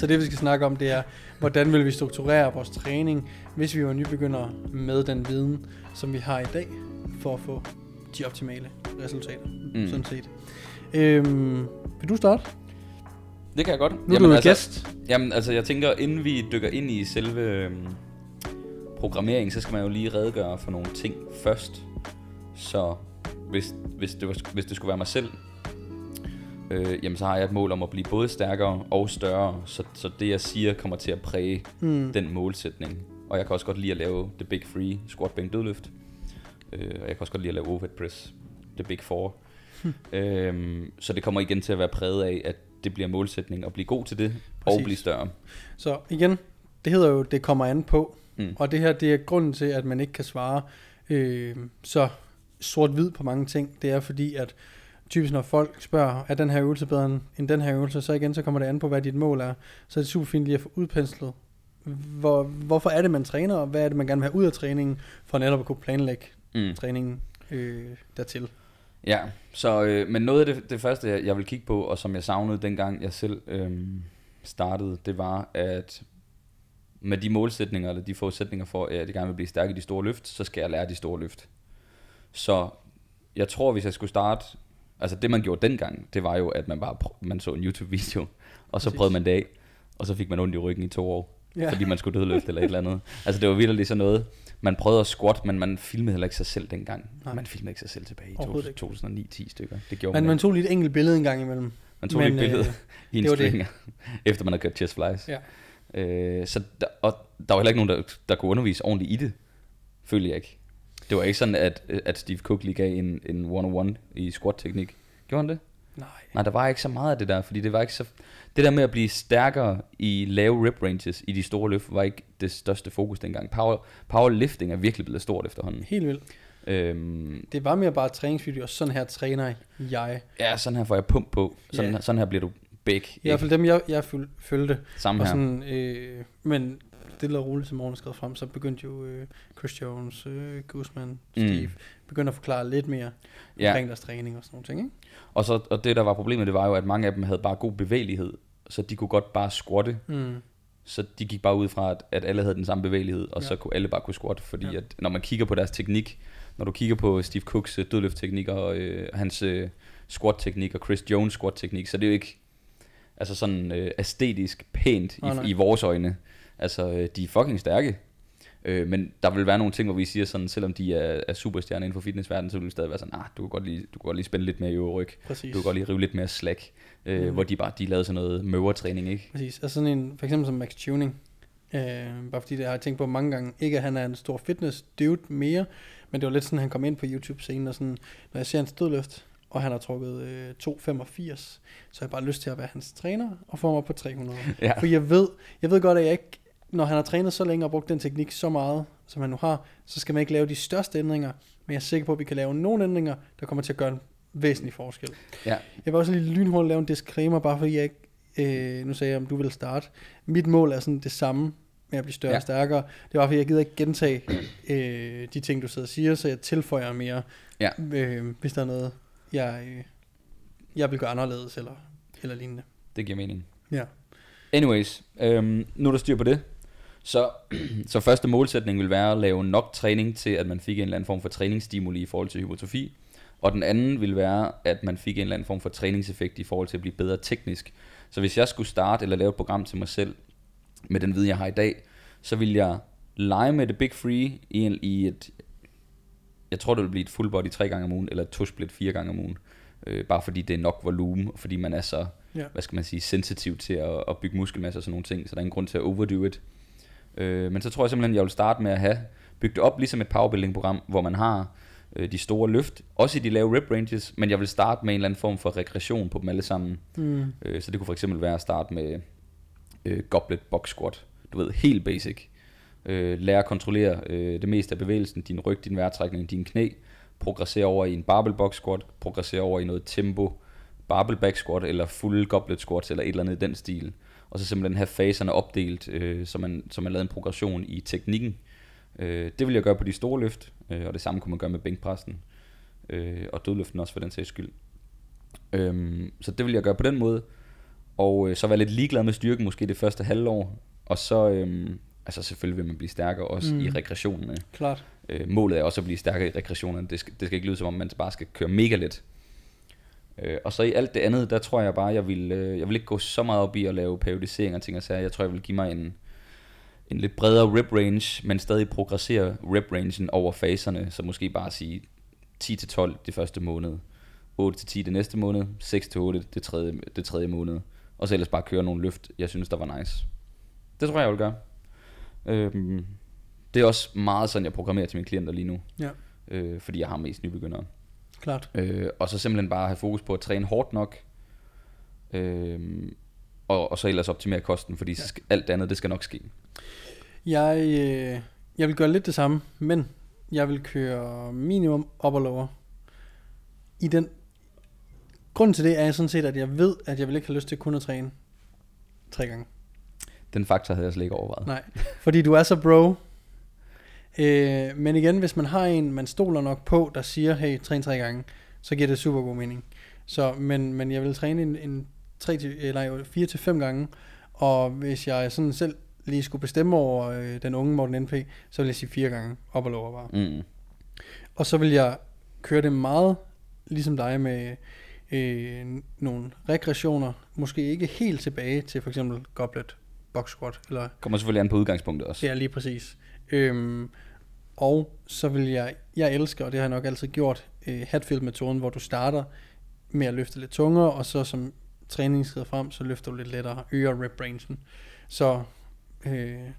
Så det vi skal snakke om, det er, hvordan vil vi strukturere vores træning, hvis vi var nybegyndere med den viden, som vi har i dag, for at få de optimale resultater, mm. sådan set. Øhm, vil du starte? Det kan jeg godt. Nu er du altså, gæst. Jamen, altså jeg tænker, inden vi dykker ind i selve øhm, programmering, så skal man jo lige redegøre for nogle ting først. Så hvis, hvis, det, var, hvis det skulle være mig selv, øh, jamen så har jeg et mål om at blive både stærkere og større, så, så det jeg siger kommer til at præge mm. den målsætning. Og jeg kan også godt lide at lave the big free, squat, bænk, dødløft. Øh, og jeg kan også godt lide at lave overhead press, the big four. Hmm. Øhm, så det kommer igen til at være præget af, at det bliver målsætning at blive god til det, Præcis. og blive større. Så igen, det hedder jo, det kommer an på. Mm. Og det her, det er grunden til, at man ikke kan svare øh, så sort-hvid på mange ting. Det er fordi, at typisk når folk spørger, er den her øvelse bedre end den her øvelse, så igen, så kommer det an på, hvad dit mål er. Så er det super fint lige at få udpenslet, hvor, hvorfor er det, man træner, og hvad er det, man gerne vil have ud af træningen, for netop at kunne planlægge mm. træningen øh, dertil. Ja, så, øh, men noget af det, det første, jeg, jeg vil kigge på, og som jeg savnede dengang jeg selv øh, startede, det var, at med de målsætninger, eller de forudsætninger for, at jeg gerne vil blive stærk i de store løft, så skal jeg lære de store løft. Så jeg tror, hvis jeg skulle starte Altså det man gjorde dengang, det var jo, at man bare man så en YouTube-video, og så Præcis. prøvede man det af, og så fik man ondt i ryggen i to år, ja. fordi man skulle dødløfte eller et eller andet. Altså det var virkelig sådan noget, man prøvede at squat, men man filmede heller ikke sig selv dengang. Nej. Man filmede ikke sig selv tilbage i 2009-10 stykker. Det gjorde men man, man tog lige et enkelt billede en gang imellem. Man tog men, et billede øh, i en stringer, efter man havde kørt chest flies. Ja. Øh, så der, og der var heller ikke nogen, der, der kunne undervise ordentligt i det, følte jeg ikke. Det var ikke sådan, at, at Steve Cook lige gav en, en one-on-one i squat-teknik. Gjorde han det? Nej. Nej, der var ikke så meget af det der, fordi det var ikke så... Det der med at blive stærkere i lave rep ranges i de store løft, var ikke det største fokus dengang. Power, powerlifting er virkelig blevet stort efterhånden. Helt vildt. Øhm, det var mere bare træningsvideo, og sådan her træner jeg. Ja, sådan her får jeg pump på. Sådan, yeah. sådan her bliver du big. I hvert fald dem, jeg, jeg følte. Samme her. Sådan, øh, men stille og roligt, som morgen skrev frem, så begyndte jo øh, Chris Jones, øh, Guzman, mm. Steve, mm. begyndte at forklare lidt mere ja. omkring deres træning og sådan nogle ting. Ikke? Og, så, og det, der var problemet, det var jo, at mange af dem havde bare god bevægelighed, så de kunne godt bare squatte. Mm. Så de gik bare ud fra, at, at alle havde den samme bevægelighed, og ja. så kunne alle bare kunne squatte, fordi ja. at, når man kigger på deres teknik, når du kigger på Steve Cooks øh, dødløftteknik og øh, hans øh, squat-teknik og Chris Jones squat-teknik, så det er jo ikke altså sådan øh, æstetisk pænt i, oh, i vores øjne. Altså, øh, de er fucking stærke. Øh, men der vil være nogle ting, hvor vi siger sådan, selvom de er, er superstjerner inden for fitnessverdenen, så vil det stadig være sådan, ah, du kan godt lige, du kan godt lige spænde lidt mere i ryg. Præcis. Du kan godt lige rive lidt mere slack. Øh, mm. Hvor de bare, de lavede sådan noget møvertræning, ikke? Præcis. Altså sådan en, for eksempel som Max Tuning. Øh, bare fordi det har jeg tænkt på mange gange, ikke at han er en stor fitness dude mere, men det var lidt sådan, han kom ind på YouTube-scenen, og sådan, når jeg ser hans dødløft, og han har trukket øh, 2,85, så har jeg bare lyst til at være hans træner og få mig på 300. Ja. For jeg ved, jeg ved godt, at jeg ikke når han har trænet så længe og brugt den teknik så meget, som han nu har, så skal man ikke lave de største ændringer, men jeg er sikker på, at vi kan lave nogle ændringer, der kommer til at gøre en væsentlig forskel. Ja. Jeg vil også lige lynhurtigt lave en disclaimer, bare fordi jeg ikke, øh, nu sagde jeg, om du vil starte. Mit mål er sådan det samme, med at blive større ja. og stærkere. Det var fordi, jeg gider ikke gentage øh, de ting, du sidder og siger, så jeg tilføjer mere, ja. øh, hvis der er noget, jeg, øh, jeg vil gøre anderledes, eller, eller lignende. Det giver mening. Ja. Anyways, øhm, nu er der styr på det. Så, så første målsætning vil være at lave nok træning til, at man fik en eller anden form for træningsstimuli i forhold til hypotrofi. Og den anden vil være, at man fik en eller anden form for træningseffekt i forhold til at blive bedre teknisk. Så hvis jeg skulle starte eller lave et program til mig selv, med den viden, jeg har i dag, så vil jeg lege med det big free i, i et, jeg tror det vil blive et full body tre gange om ugen, eller et to split fire gange om ugen. Øh, bare fordi det er nok volumen, fordi man er så, ja. hvad skal man sige, sensitiv til at, at bygge muskelmasse og sådan nogle ting, så der er ingen grund til at overdo it. Øh, men så tror jeg simpelthen, jeg vil starte med at have bygget op ligesom et powerbuilding program, hvor man har øh, de store løft, også i de lave rep ranges, men jeg vil starte med en eller anden form for regression på dem alle sammen. Mm. Øh, så det kunne for eksempel være at starte med øh, goblet box squat, du ved, helt basic. Øh, lære at kontrollere øh, det meste af bevægelsen, din ryg, din vejrtrækning, din knæ, progressere over i en barbell box squat, progressere over i noget tempo, barbell back squat, eller full goblet squats, eller et eller andet i den stil. Og så simpelthen have faserne opdelt, øh, så, man, så man lavede en progression i teknikken. Øh, det vil jeg gøre på de store løft, øh, og det samme kunne man gøre med bænkpressen, øh, og dødløften også for den sags skyld. Øh, så det vil jeg gøre på den måde, og øh, så være lidt ligeglad med styrken måske det første halvår, og så, øh, altså selvfølgelig vil man blive stærkere også mm. i regressionerne. Klart. Øh, målet er også at blive stærkere i regressionerne. Det skal, det skal ikke lyde som om, man bare skal køre mega let. Øh, og så i alt det andet, der tror jeg bare, jeg vil, øh, jeg vil ikke gå så meget op i at lave periodisering og ting og sager. Jeg tror, jeg vil give mig en, en lidt bredere rep range, men stadig progressere rep rangen over faserne, så måske bare sige 10-12 det første måned, 8-10 det næste måned, 6-8 det tredje, det tredje måned, og så ellers bare køre nogle løft, jeg synes, der var nice. Det tror jeg, jeg vil gøre. Øhm, det er også meget sådan, jeg programmerer til mine klienter lige nu. Ja. Øh, fordi jeg har mest nybegyndere. Klart. Øh, og så simpelthen bare have fokus på at træne hårdt nok. Øh, og, og så ellers optimere kosten, fordi ja. alt andet, det skal nok ske. Jeg, øh, jeg vil gøre lidt det samme, men jeg vil køre minimum op og lower. I den Grunden til det er sådan set, at jeg ved, at jeg vil ikke have lyst til kun at træne tre gange. Den faktor havde jeg slet ikke overvejet. Nej, fordi du er så bro. Øh, men igen, hvis man har en, man stoler nok på, der siger, hey, træn tre gange, så giver det super god mening. Så, men, men jeg vil træne en, en 3 til, eller 4 til 5 gange, og hvis jeg sådan selv lige skulle bestemme over øh, den unge Morten NP, så vil jeg sige fire gange op og lover bare. Mm. Og så vil jeg køre det meget ligesom dig med øh, nogle regressioner, måske ikke helt tilbage til for eksempel goblet box squat. Eller, Kommer selvfølgelig an på udgangspunktet også. Ja, lige præcis. Øhm, og så vil jeg, jeg elsker, og det har jeg nok altid gjort, øh, Hatfield-metoden, hvor du starter med at løfte lidt tungere, og så som træningen skrider frem, så løfter du lidt lettere, øger rep rangen. Så øh,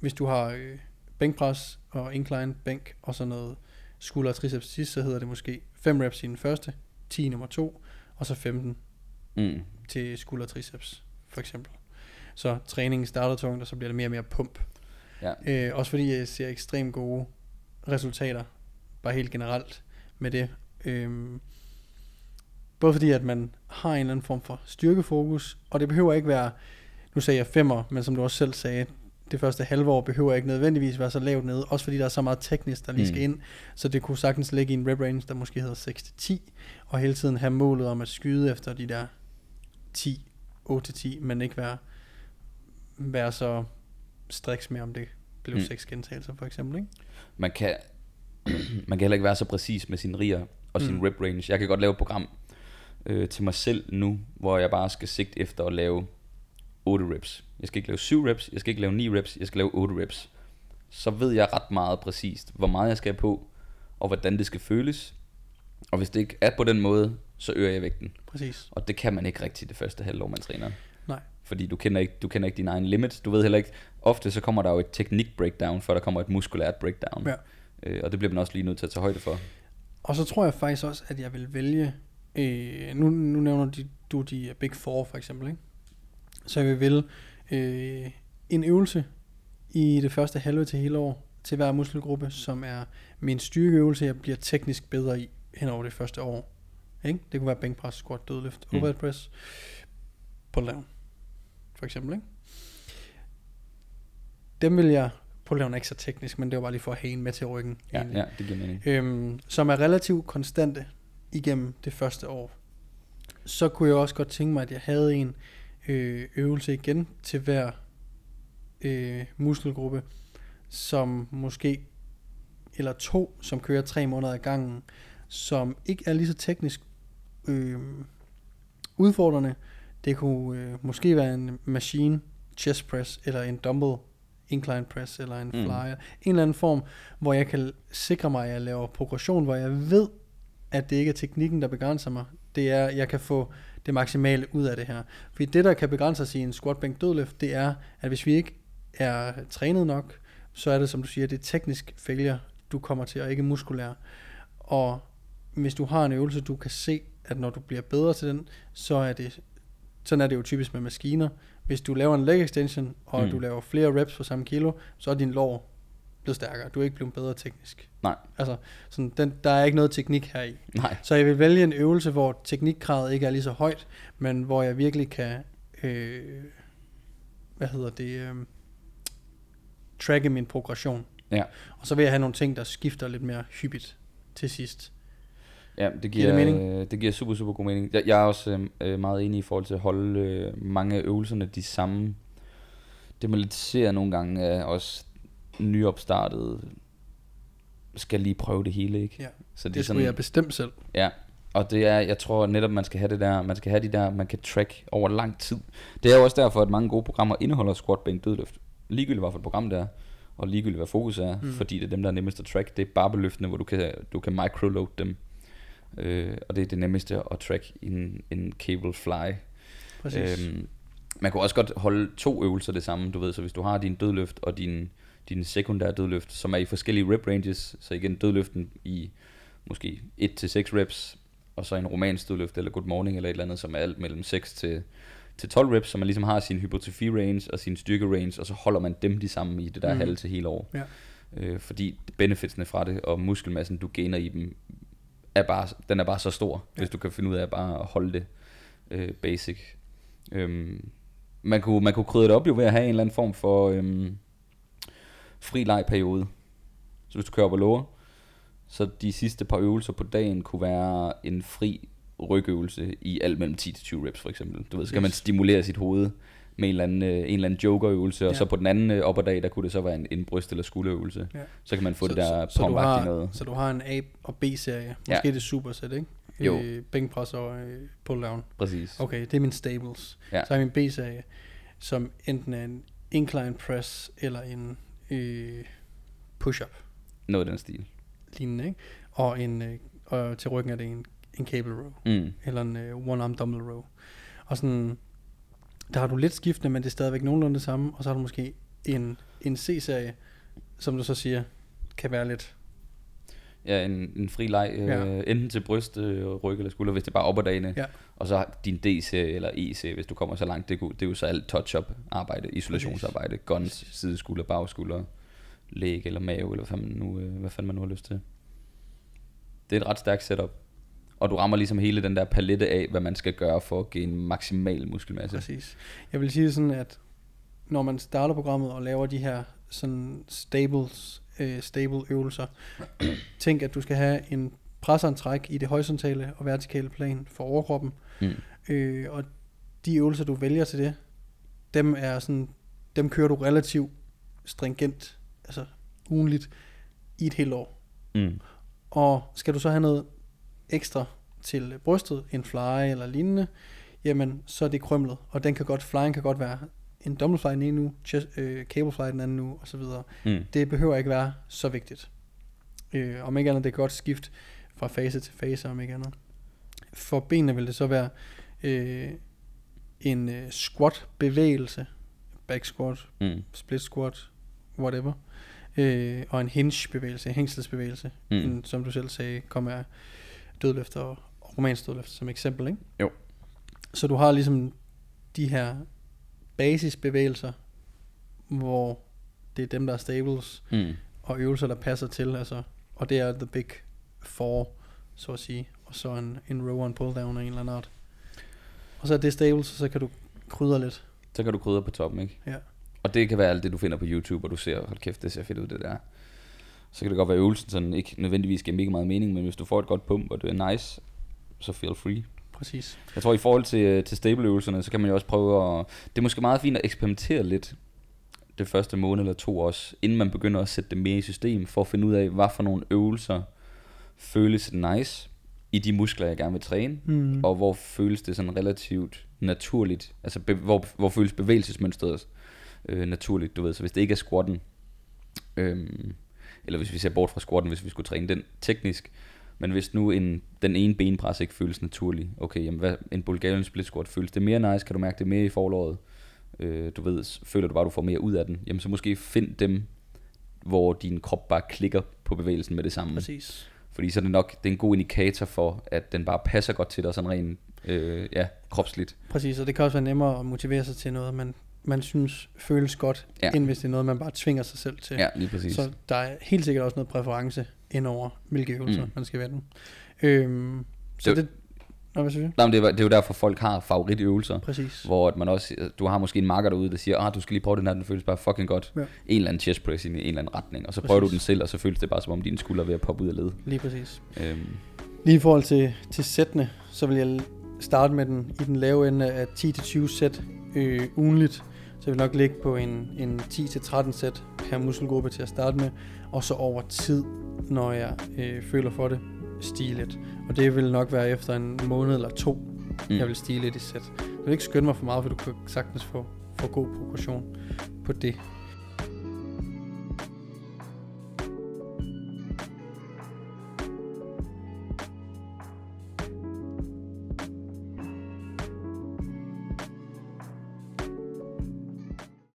hvis du har øh, bænkpres og incline bænk, og så noget skulder og triceps sidst, så hedder det måske 5 reps i den første, 10 nummer 2, og så 15 mm. til skulder og triceps, for eksempel. Så træningen starter tungt, og så bliver det mere og mere pump. Ja. Øh, også fordi jeg ser ekstremt gode resultater, bare helt generelt med det. Øh, både fordi, at man har en eller anden form for styrkefokus, og det behøver ikke være, nu sagde jeg femmer, men som du også selv sagde, det første halve år behøver ikke nødvendigvis være så lavt nede, også fordi der er så meget teknisk, der lige skal mm. ind, så det kunne sagtens ligge i en rep range, der måske hedder 6-10, og hele tiden have målet om at skyde efter de der 10, 8-10, men ikke være, være så striks med, om det blev mm. 6 gentagelser for eksempel, ikke? Man kan, man kan heller ikke være så præcis med sine riger og sin mm. rep range. Jeg kan godt lave et program øh, til mig selv nu, hvor jeg bare skal sigte efter at lave 8 reps. Jeg skal ikke lave 7 reps, jeg skal ikke lave 9 reps, jeg skal lave 8 reps. Så ved jeg ret meget præcist, hvor meget jeg skal have på, og hvordan det skal føles. Og hvis det ikke er på den måde, så øger jeg vægten. Præcis. Og det kan man ikke rigtig det første halvår, man træner. Fordi du kender, ikke, du kender ikke din egen limit. Du ved heller ikke, ofte så kommer der jo et teknik breakdown, før der kommer et muskulært breakdown. Ja. Øh, og det bliver man også lige nødt til at tage højde for. Og så tror jeg faktisk også, at jeg vil vælge, øh, nu, nu nævner de, du de Big Four for eksempel, ikke? Så jeg vil vælge øh, en øvelse i det første halve til hele år til hver muskelgruppe, som er min styrkeøvelse, jeg bliver teknisk bedre i hen over det første år. Ikke? Det kunne være bænkpres, squat, dødløft, mm. overhead press, pull down, for eksempel. Ikke? Dem vil jeg, pull down er ikke så teknisk, men det var bare lige for at have en med til ryggen. Ja, ja det giver mening. Øhm, som er relativt konstante igennem det første år. Så kunne jeg også godt tænke mig, at jeg havde en, øh, øvelse igen til hver øh, muskelgruppe, som måske, eller to, som kører tre måneder ad gangen, som ikke er lige så teknisk øh, udfordrende. Det kunne øh, måske være en machine chest press, eller en dumbbell incline press eller en flyer. Mm. En eller anden form, hvor jeg kan sikre mig, at jeg laver progression, hvor jeg ved, at det ikke er teknikken, der begrænser mig. Det er, at jeg kan få det maksimale ud af det her. Fordi det, der kan begrænse os i en squat bænk dødløft, det er, at hvis vi ikke er trænet nok, så er det, som du siger, det er teknisk failure, du kommer til, og ikke muskulær. Og hvis du har en øvelse, du kan se, at når du bliver bedre til den, så er det, sådan er det jo typisk med maskiner. Hvis du laver en leg extension, og mm. du laver flere reps på samme kilo, så er din lår blevet stærkere. Du er ikke blevet bedre teknisk. Nej. Altså, sådan, den, der er ikke noget teknik her i. Nej. Så jeg vil vælge en øvelse, hvor teknikkravet ikke er lige så højt, men hvor jeg virkelig kan, øh, hvad hedder det, øh, tracke min progression. Ja. Og så vil jeg have nogle ting, der skifter lidt mere hyppigt til sidst. Ja, det Giver giver, det mening? det giver super, super god mening. Jeg, jeg er også øh, øh, meget enig i forhold til at holde øh, mange af øvelserne de samme. Det man lidt ser nogle gange er også nyopstartede skal lige prøve det hele, ikke? Ja, Så Det, det skulle jeg bestemt selv. Ja, og det er, jeg tror netop, man skal have det der, man skal have de der, man kan track over lang tid. Det er jo også derfor, at mange gode programmer indeholder squat, bænk, dødløft. Ligegyldigt hvad for et program det er, og ligegyldigt hvad fokus er, mm. fordi det er dem, der er nemmest at track. Det er barbeløftene, hvor du kan, du kan microload dem. Øh, og det er det nemmeste at track en, en cable fly. Præcis. Øhm, man kan også godt holde to øvelser det samme, du ved, så hvis du har din dødløft og din, din sekundære dødløft, som er i forskellige rep ranges, så igen dødløften i måske 1-6 reps, og så en romansk dødløft eller good morning eller et eller andet, som er alt mellem 6 til, til 12 reps, så man ligesom har sin hypertrophy range og sin styrke range, og så holder man dem de samme i det der mm. halve til hele år. Ja. Øh, fordi benefitsene fra det, og muskelmassen du gainer i dem, er bare, den er bare så stor, ja. hvis du kan finde ud af bare at holde det øh, basic. Øhm, man, kunne, man kunne krydre det op jo ved at have en eller anden form for øhm, fri legperiode. Så hvis du kører op og lower, så de sidste par øvelser på dagen kunne være en fri rygøvelse i alt mellem 10-20 reps for eksempel. Du ved, så kan man Yes. stimulere sit hoved med en eller anden, øh, en eller anden jokerøvelse, og Ja. så på den anden øh, opperdag, der kunne det så være en, en bryst- eller skulderøvelse. Ja. Så kan man få så, det der så, så, du har, noget. så du har en A- og B-serie. Ja. Måske det supersæt, ikke? Jo. Øh, bænkpres og øh, pull down. Præcis. Okay, det er min stables. Ja. Så har jeg min B-serie, som enten er en incline press eller en øh, push-up Noget af den stil. lignende, ikke? Og, en, øh, og til ryggen er det en, en cable row, Mm. eller en øh, one-arm dumbbell row. Og sådan, der har du lidt skiftende, men det er stadigvæk nogenlunde det samme, og så har du måske en, en C-serie, som du så siger, kan være lidt, Ja, en, en fri leg, øh, Ja. enten til bryst, øh, ryg eller skulder, hvis det er bare op ad dagene. Ja. Og så din D-serie eller E-serie, hvis du kommer så langt. Det, det er jo så alt touch-up arbejde, isolationsarbejde, guns, sideskulder, bagskulder, læg eller mave, eller hvad fanden, man nu, øh, hvad fanden man nu har lyst til. Det er et ret stærkt setup. Og du rammer ligesom hele den der palette af, hvad man skal gøre for at give en maksimal muskelmasse. Præcis. Jeg vil sige sådan, at når man starter programmet og laver de her sådan stables, øh, stable øvelser, tænk at du skal have en presseantræk i det horisontale og vertikale plan for overkroppen, Mm. øh, og de øvelser du vælger til det, dem er sådan, dem kører du relativt stringent, altså ugenligt i et helt år. Mm. Og skal du så have noget ekstra til brystet, en fly eller lignende, jamen så er det krømlet. Og den kan godt, flyen kan godt være en double fly den ene uge, chest, øh, cable fly den anden så videre. Mm. Det behøver ikke være så vigtigt. Øh, om ikke andet, det er godt skift fra fase til fase, om ikke andet. For benene vil det så være øh, en øh, squat bevægelse, back squat, Mm. split squat, whatever. Øh, og en hinge bevægelse, en hængselsbevægelse, Mm. mm. en, som du selv sagde, kommer af dødløfter og romansk dødløft som eksempel, ikke? Jo. Så du har ligesom de her basisbevægelser, hvor det er dem, der er stables, Mm. og øvelser, der passer til, altså, og det er the big four, så at sige, og så en, en row og en pull down af en eller anden art. Og så er det stables, og så kan du krydre lidt. Så kan du krydre på toppen, ikke? Ja. Og det kan være alt det, du finder på YouTube, og du ser, hold kæft, det ser fedt ud, det der. Så kan det godt være, at øvelsen sådan ikke nødvendigvis giver mega meget mening, men hvis du får et godt pump, og det er nice, så feel free. Præcis. Jeg tror, i forhold til, øh, til stable-øvelserne, så kan man jo også prøve at... Det er måske meget fint at eksperimentere lidt det første måned eller to også, inden man begynder at sætte det mere i system, for at finde ud af, hvad for nogle øvelser føles nice i de muskler, jeg gerne vil træne, Mm. og hvor føles det sådan relativt naturligt, altså be, hvor, hvor føles bevægelsesmønstret øh, naturligt, du ved. Så hvis det ikke er squatten, øh, eller hvis vi ser bort fra squatten, hvis vi skulle træne den teknisk, men hvis nu en, den ene benpres ikke føles naturlig, okay, jamen hvad, en Bulgarian split squat føles det mere nice, kan du mærke det mere i forlåret, øh, du ved, føler du bare, du får mere ud af den, jamen så måske find dem, hvor din krop bare klikker på bevægelsen med det samme. Præcis. Fordi så er det nok det er en god indikator for, at den bare passer godt til dig, sådan rent øh, ja, kropsligt. Præcis, og det kan også være nemmere at motivere sig til noget, man, man synes føles godt, ja. end hvis det er noget, man bare tvinger sig selv til. Ja, lige præcis. Så der er helt sikkert også noget præference indover, hvilke øvelser mm. man skal vende. Øhm, så det, det Nå, hvad synes du? Nej, men det, er, det er jo derfor, folk har favoritøvelser. Præcis. Hvor at man også, du har måske en marker derude, der siger, ah, du skal lige prøve den her, den føles bare fucking godt. Ja. En eller anden chest press i en eller anden retning. Og så præcis. prøver du den selv, og så føles det bare, som om dine skuldre er ved at poppe ud af led. Lige præcis. Øhm. Lige i forhold til, til sættene, så vil jeg starte med den i den lave ende af 10-20 sæt øh, ugenligt. Så jeg vil nok ligge på en, en 10-13 sæt per muskelgruppe til at starte med. Og så over tid, når jeg øh, føler for det, stige lidt. Og det vil nok være efter en måned eller to, mm. jeg vil stige lidt i sæt. Jeg vil ikke skynde mig for meget, for du kan sagtens få, få god progression på det.